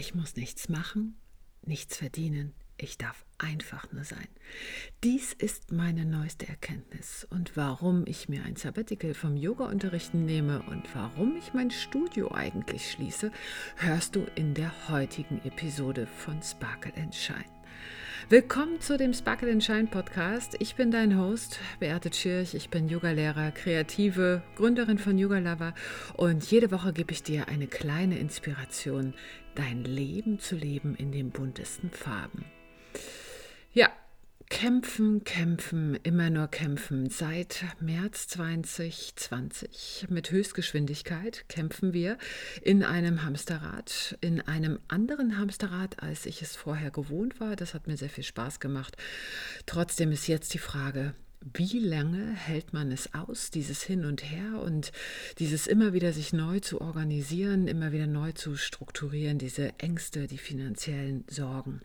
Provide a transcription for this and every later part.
Ich muss nichts machen, nichts verdienen. Ich darf einfach nur sein. Dies ist meine neueste Erkenntnis und warum ich mir ein Sabbatical vom Yoga-Unterrichten nehme und warum ich mein Studio eigentlich schließe, hörst du in der heutigen Episode von Sparkle and Shine. Willkommen zu dem Sparkle and Shine Podcast. Ich bin dein Host, Beate Tschirch. Ich bin Yogalehrer, Kreative, Gründerin von Yoga Lover und jede Woche gebe ich dir eine kleine Inspiration, dein Leben zu leben in den buntesten Farben. Ja, Kämpfen, kämpfen, immer nur kämpfen. Seit März 2020 mit Höchstgeschwindigkeit kämpfen wir in einem Hamsterrad, in einem anderen Hamsterrad, als ich es vorher gewohnt war. Das hat mir sehr viel Spaß gemacht. Trotzdem ist jetzt die Frage, wie lange hält man es aus, dieses Hin und Her und dieses immer wieder sich neu zu organisieren, immer wieder neu zu strukturieren, diese Ängste, die finanziellen Sorgen?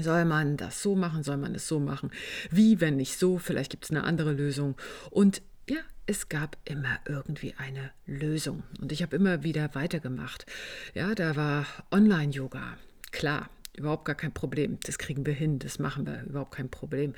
Soll man das so machen? Soll man es so machen? Wie, wenn nicht so? Vielleicht gibt es eine andere Lösung. Und ja, es gab immer irgendwie eine Lösung. Und ich habe immer wieder weitergemacht. Ja, da war Online-Yoga. Klar, Überhaupt gar kein Problem. Das kriegen wir hin, das machen wir, überhaupt kein Problem.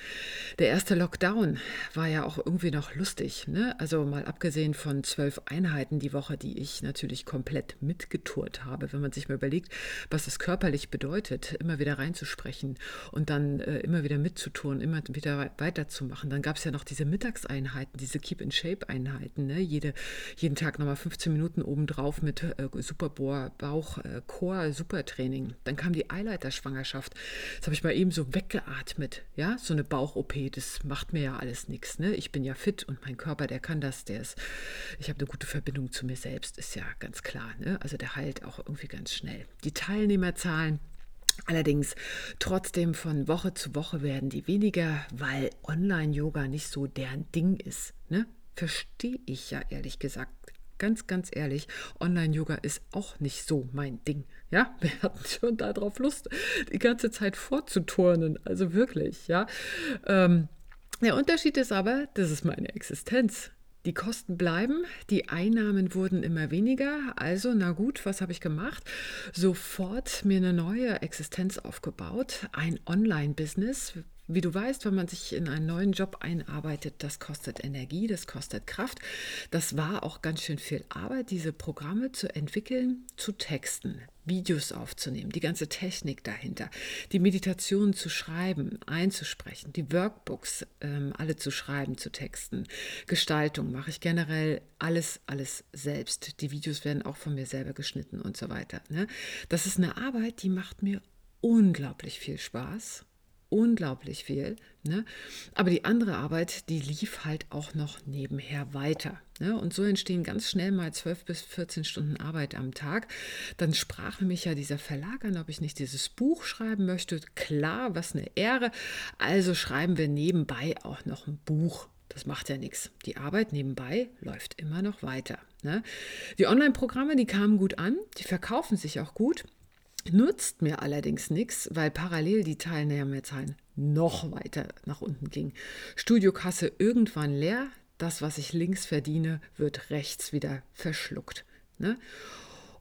Der erste Lockdown war ja auch irgendwie noch lustig. Ne? Also mal abgesehen von zwölf Einheiten die Woche, die ich natürlich komplett mitgetourt habe, wenn man sich mal überlegt, was das körperlich bedeutet, immer wieder reinzusprechen und dann äh, immer wieder mitzutun, immer wieder weiterzumachen. Dann gab es ja noch diese Mittagseinheiten, diese Keep-in-Shape-Einheiten. Ne? Jede, jeden Tag nochmal 15 Minuten obendrauf mit äh, Superbohr, Bauch, äh, Core, Supertraining. Dann kam die Eileiter der Schwangerschaft. Das habe ich mal eben so weggeatmet. Ja, so eine Bauch-OP, das macht mir ja alles nichts. Ne? Ich bin ja fit und mein Körper, der kann das, der ist, ich habe eine gute Verbindung zu mir selbst, ist ja ganz klar. Ne? Also der heilt auch irgendwie ganz schnell. Die Teilnehmerzahlen, Allerdings trotzdem von Woche zu Woche werden die weniger, weil Online-Yoga nicht so deren Ding ist. Ne? Verstehe ich ja ehrlich gesagt ganz, ganz ehrlich, Online-Yoga ist auch nicht so mein Ding. Ja, wir hatten schon darauf Lust, die ganze Zeit vorzuturnen. Also wirklich, ja. Ähm, der Unterschied ist aber, das ist meine Existenz. Die Kosten bleiben, die Einnahmen wurden immer weniger. Also, na gut, was habe ich gemacht? Sofort mir eine neue Existenz aufgebaut, ein Online-Business, wie du weißt, wenn man sich in einen neuen Job einarbeitet, das kostet Energie, das kostet Kraft. Das war auch ganz schön viel Arbeit, diese Programme zu entwickeln, zu texten, Videos aufzunehmen, die ganze Technik dahinter, die Meditation zu schreiben, einzusprechen, die Workbooks ähm, alle zu schreiben, zu texten, Gestaltung mache ich generell alles, alles selbst. Die Videos werden auch von mir selber geschnitten und so weiter. Ne? Das ist eine Arbeit, die macht mir unglaublich viel Spaß unglaublich viel. Ne? Aber die andere Arbeit, die lief halt auch noch nebenher weiter. Ne? Und so entstehen ganz schnell mal 12 bis 14 Stunden Arbeit am Tag. Dann sprach mich ja dieser Verlag an, ob ich nicht dieses Buch schreiben möchte. Klar, was eine Ehre. Also schreiben wir nebenbei auch noch ein Buch. Das macht ja nichts. Die Arbeit nebenbei läuft immer noch weiter. Ne? Die Online-Programme, die kamen gut an, die verkaufen sich auch gut. Nutzt mir allerdings nichts, weil parallel die Teilnehmerzahlen noch weiter nach unten gingen. Studiokasse irgendwann leer, das, was ich links verdiene, wird rechts wieder verschluckt. Ne?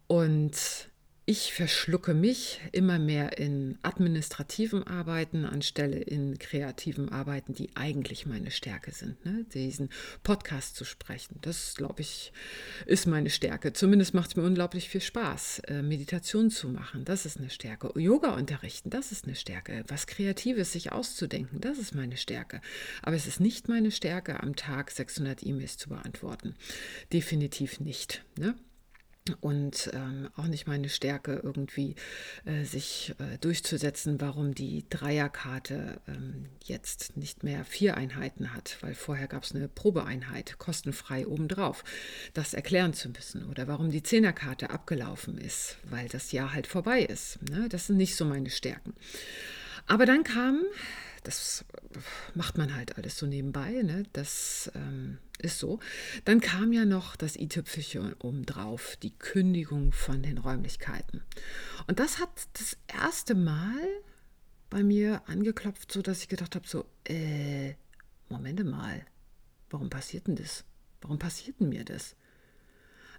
Und ich verschlucke mich immer mehr in administrativen Arbeiten anstelle in kreativen Arbeiten, die eigentlich meine Stärke sind. Ne? Diesen Podcast zu sprechen, das glaube ich, ist meine Stärke. Zumindest macht es mir unglaublich viel Spaß. Äh, Meditation zu machen, das ist eine Stärke. Yoga unterrichten, das ist eine Stärke. Was Kreatives sich auszudenken, das ist meine Stärke. Aber es ist nicht meine Stärke, am Tag 600 E-Mails zu beantworten. Definitiv nicht. Ne? Und ähm, auch nicht meine Stärke, irgendwie äh, sich äh, durchzusetzen, warum die Dreierkarte ähm, jetzt nicht mehr vier Einheiten hat, weil vorher gab es eine Probeeinheit, kostenfrei obendrauf, das erklären zu müssen. Oder warum die Zehnerkarte abgelaufen ist, weil das Jahr halt vorbei ist. Ne? Das sind nicht so meine Stärken. Aber dann kam das macht man halt alles so nebenbei, ne? das ähm, ist so. Dann kam ja noch das i-Tüpfelchen obendrauf, die Kündigung von den Räumlichkeiten. Und das hat das erste Mal bei mir angeklopft, so dass ich gedacht habe, so, äh, Momente mal, warum passiert denn das? Warum passiert denn mir das?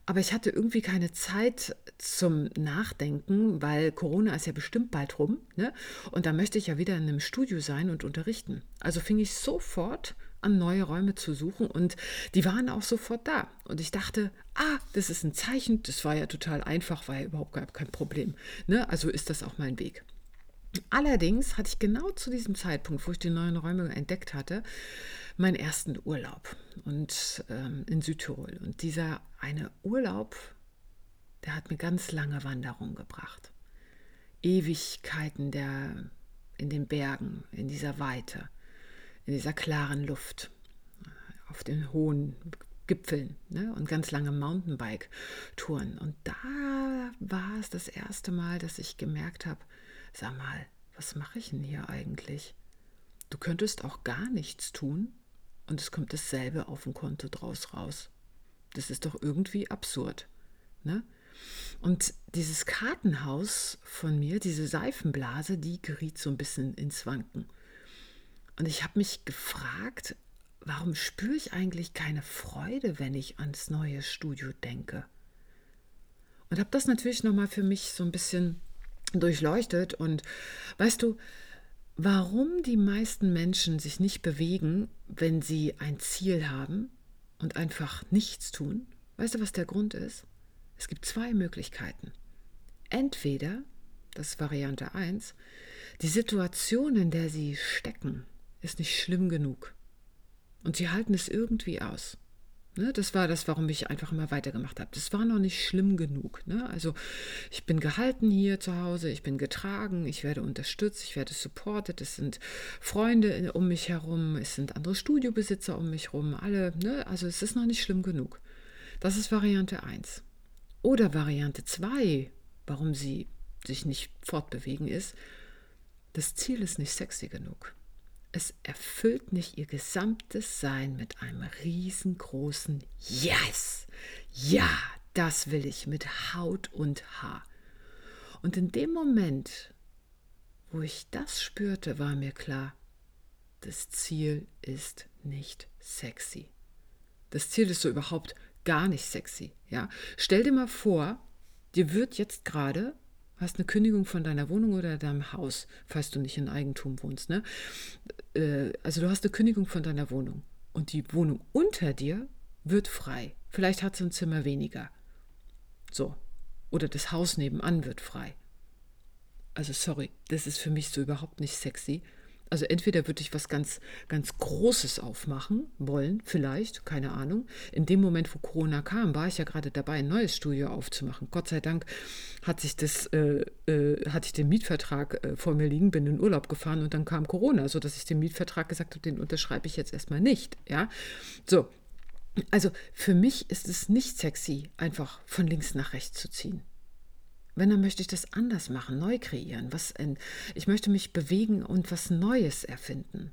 Aber ich hatte irgendwie keine Zeit zum Nachdenken, weil Corona ist ja bestimmt bald rum. Ne? Und da möchte ich ja wieder in einem Studio sein und unterrichten. Also fing ich sofort an, neue Räume zu suchen und die waren auch sofort da. Und ich dachte, ah, das ist ein Zeichen. Das war ja total einfach, war ja überhaupt gar kein Problem. Ne? Also ist das auch mein Weg. Allerdings hatte ich genau zu diesem Zeitpunkt, wo ich die neuen Räume entdeckt hatte, meinen ersten Urlaub und ähm, in Südtirol. Und dieser eine Urlaub, der hat mir ganz lange Wanderungen gebracht. Ewigkeiten der, in den Bergen, in dieser Weite, in dieser klaren Luft, auf den hohen Gipfeln ne? und ganz lange Mountainbike-Touren. Und da war es das erste Mal, dass ich gemerkt habe, sag mal, was mache ich denn hier eigentlich? Du könntest auch gar nichts tun und es kommt dasselbe auf dem Konto draus raus. Das ist doch irgendwie absurd. Ne? Und dieses Kartenhaus von mir, diese Seifenblase, die geriet so ein bisschen ins Wanken. Und ich habe mich gefragt, warum spüre ich eigentlich keine Freude, wenn ich ans neue Studio denke? Und habe das natürlich nochmal für mich so ein bisschen durchleuchtet. Und weißt du, warum die meisten Menschen sich nicht bewegen, wenn sie ein Ziel haben und einfach nichts tun? Weißt du, was der Grund ist? Es gibt zwei Möglichkeiten. Entweder, das ist Variante 1, die Situation, in der sie stecken, ist nicht schlimm genug. Und sie halten es irgendwie aus. Ne, das war das, warum ich einfach immer weitergemacht habe. Das war noch nicht schlimm genug. Ne? Also ich bin gehalten hier zu Hause, ich bin getragen, ich werde unterstützt, ich werde supported. Es sind Freunde um mich herum, es sind andere Studiobesitzer um mich herum, alle. Ne? Also es ist noch nicht schlimm genug. Das ist Variante 1. Oder Variante 2, warum sie sich nicht fortbewegen, ist, das Ziel ist nicht sexy genug. Es erfüllt nicht ihr gesamtes Sein mit einem riesengroßen Yes. Ja, das will ich mit Haut und Haar. Und in dem Moment, wo ich das spürte, war mir klar, das Ziel ist nicht sexy. Das Ziel ist so überhaupt gar nicht sexy. Ja? Stell dir mal vor, dir wird jetzt gerade hast eine Kündigung von deiner Wohnung oder deinem Haus, falls du nicht in Eigentum wohnst. Ne? Äh, also du hast eine Kündigung von deiner Wohnung und die Wohnung unter dir wird frei. Vielleicht hat sie ein Zimmer weniger. So. Oder das Haus nebenan wird frei. Also sorry, das ist für mich so überhaupt nicht sexy. Also entweder würde ich was ganz, ganz Großes aufmachen wollen, vielleicht, keine Ahnung. In dem Moment, wo Corona kam, war ich ja gerade dabei, ein neues Studio aufzumachen. Gott sei Dank hat sich das, äh, äh, hatte ich den Mietvertrag äh, vor mir liegen, bin in Urlaub gefahren und dann kam Corona, sodass ich den Mietvertrag gesagt habe, den unterschreibe ich jetzt erstmal nicht. Ja, so. Also für mich ist es nicht sexy, einfach von links nach rechts zu ziehen. Wenn, dann möchte ich das anders machen, neu kreieren. Was, ich möchte mich bewegen und was Neues erfinden.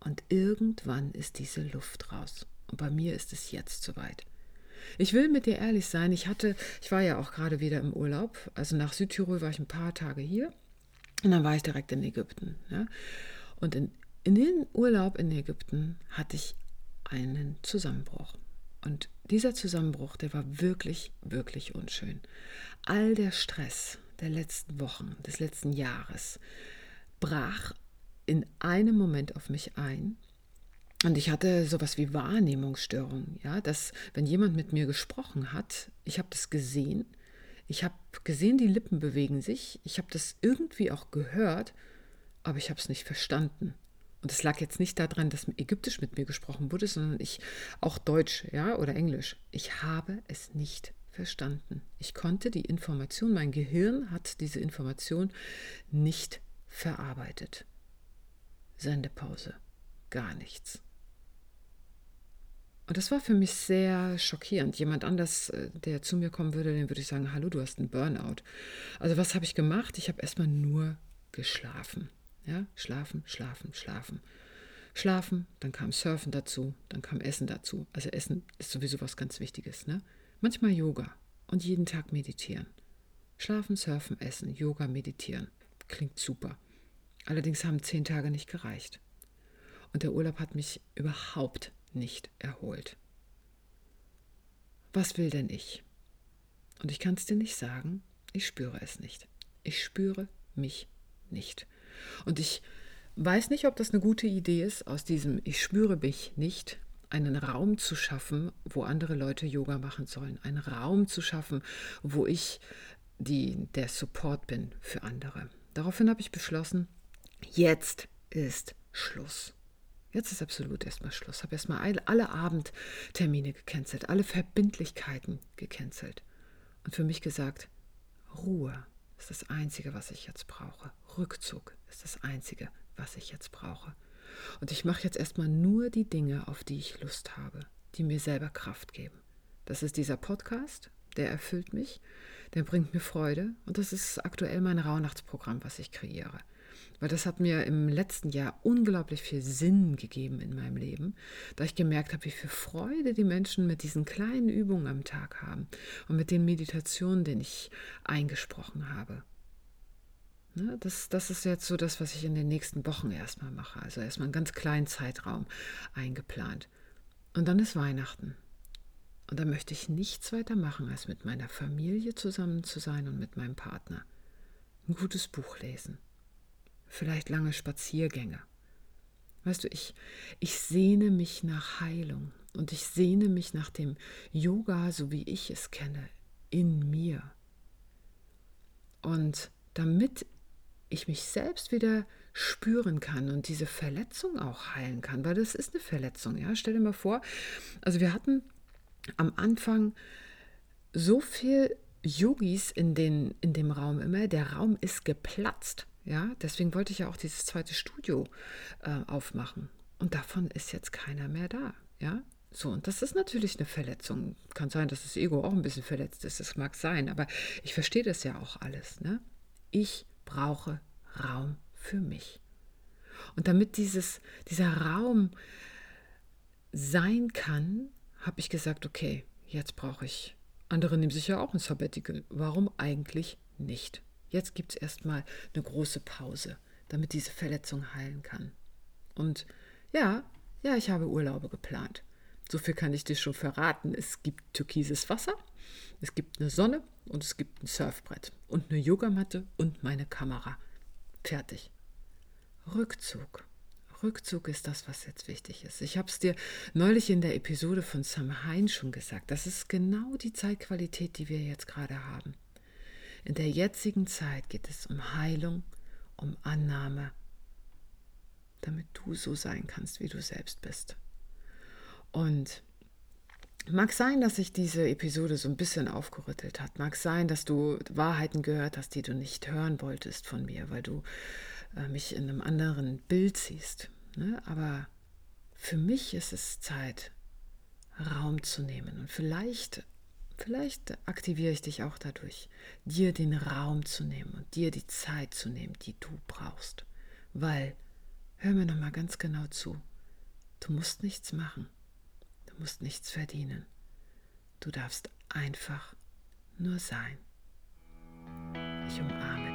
Und irgendwann ist diese Luft raus. Und bei mir ist es jetzt soweit. Ich will mit dir ehrlich sein, ich hatte, ich war ja auch gerade wieder im Urlaub, also nach Südtirol war ich ein paar Tage hier und dann war ich direkt in Ägypten. Ja? Und in, in den Urlaub in Ägypten hatte ich einen Zusammenbruch. Und dieser Zusammenbruch, der war wirklich, wirklich unschön. All der Stress der letzten Wochen, des letzten Jahres, brach in einem Moment auf mich ein. Und ich hatte sowas wie Wahrnehmungsstörung, ja, dass wenn jemand mit mir gesprochen hat, ich habe das gesehen, ich habe gesehen, die Lippen bewegen sich, ich habe das irgendwie auch gehört, aber ich habe es nicht verstanden. Und es lag jetzt nicht daran, dass Ägyptisch mit mir gesprochen wurde, sondern ich auch Deutsch, ja, oder Englisch. Ich habe es nicht verstanden. Ich konnte die Information, mein Gehirn hat diese Information nicht verarbeitet. Sendepause, gar nichts. Und das war für mich sehr schockierend. Jemand anders, äh, der zu mir kommen würde, den würde ich sagen, hallo, du hast einen Burnout. Also was habe ich gemacht? Ich habe erstmal nur geschlafen. Ja, schlafen, schlafen, schlafen. Schlafen, dann kam Surfen dazu, dann kam Essen dazu. Also Essen ist sowieso was ganz Wichtiges. Ne? Manchmal Yoga und jeden Tag meditieren. Schlafen, Surfen, Essen, Yoga, meditieren. Klingt super. Allerdings haben zehn Tage nicht gereicht. Und der Urlaub hat mich überhaupt nicht erholt. was will denn ich? Und ich kann es dir nicht sagen, ich spüre es nicht. Ich spüre mich nicht. Und ich weiß nicht, ob das eine gute Idee ist, aus diesem Ich spüre mich nicht einen Raum zu schaffen, wo andere Leute Yoga machen sollen. Einen Raum zu schaffen, wo ich die, der Support bin für andere. Daraufhin habe ich beschlossen, jetzt ist Schluss. Jetzt ist absolut erstmal Schluss. Habe erstmal alle Abendtermine gecancelt, alle Verbindlichkeiten gecancelt. Und für mich gesagt, Ruhe ist das Einzige, was ich jetzt brauche. Rückzug ist das Einzige, was ich jetzt brauche. Und ich mache jetzt erstmal nur die Dinge, auf die ich Lust habe, die mir selber Kraft geben. Das ist dieser Podcast, der erfüllt mich, der bringt mir Freude und das ist aktuell mein Rauhnachtsprogramm, was ich kreiere. Weil das hat mir im letzten Jahr unglaublich viel Sinn gegeben in meinem Leben, da ich gemerkt habe, wie viel Freude die Menschen mit diesen kleinen Übungen am Tag haben und mit den Meditationen, denen ich eingesprochen habe. Ne, das, das ist jetzt so das, was ich in den nächsten Wochen erstmal mache. Also erstmal einen ganz kleinen Zeitraum eingeplant. Und dann ist Weihnachten. Und da möchte ich nichts weiter machen, als mit meiner Familie zusammen zu sein und mit meinem Partner. Ein gutes Buch lesen. Vielleicht lange Spaziergänge. Weißt du, ich, ich sehne mich nach Heilung und ich sehne mich nach dem Yoga, so wie ich es kenne, in mir. Und damit ich mich selbst wieder spüren kann und diese Verletzung auch heilen kann, weil das ist eine Verletzung, ja. Stell dir mal vor, also wir hatten am Anfang so viel Yogis in, den, in dem Raum immer, der Raum ist geplatzt, ja. Deswegen wollte ich ja auch dieses zweite Studio äh, aufmachen. Und davon ist jetzt keiner mehr da, ja. So, und das ist natürlich eine Verletzung. Kann sein, dass das Ego auch ein bisschen verletzt ist, das mag sein, aber ich verstehe das ja auch alles, ne? Ich brauche Raum für mich. Und damit dieses, dieser Raum sein kann, habe ich gesagt, okay, jetzt brauche ich. Andere nehmen sich ja auch ein Sabbatical. Warum eigentlich nicht? Jetzt gibt es erstmal eine große Pause, damit diese Verletzung heilen kann. Und ja, ja, ich habe Urlaube geplant. So viel kann ich dir schon verraten. Es gibt türkises Wasser, es gibt eine Sonne und es gibt ein Surfbrett und eine Yogamatte und meine Kamera. Fertig. Rückzug. Rückzug ist das, was jetzt wichtig ist. Ich habe es dir neulich in der Episode von Sam Hein schon gesagt. Das ist genau die Zeitqualität, die wir jetzt gerade haben. In der jetzigen Zeit geht es um Heilung, um Annahme, damit du so sein kannst, wie du selbst bist. Und Mag sein, dass sich diese Episode so ein bisschen aufgerüttelt hat. Mag sein, dass du Wahrheiten gehört hast, die du nicht hören wolltest von mir, weil du äh, mich in einem anderen Bild siehst. Ne? Aber für mich ist es Zeit, Raum zu nehmen. Und vielleicht, vielleicht aktiviere ich dich auch dadurch, dir den Raum zu nehmen und dir die Zeit zu nehmen, die du brauchst. Weil, hör mir nochmal ganz genau zu, du musst nichts machen musst nichts verdienen. Du darfst einfach nur sein. Ich umarme.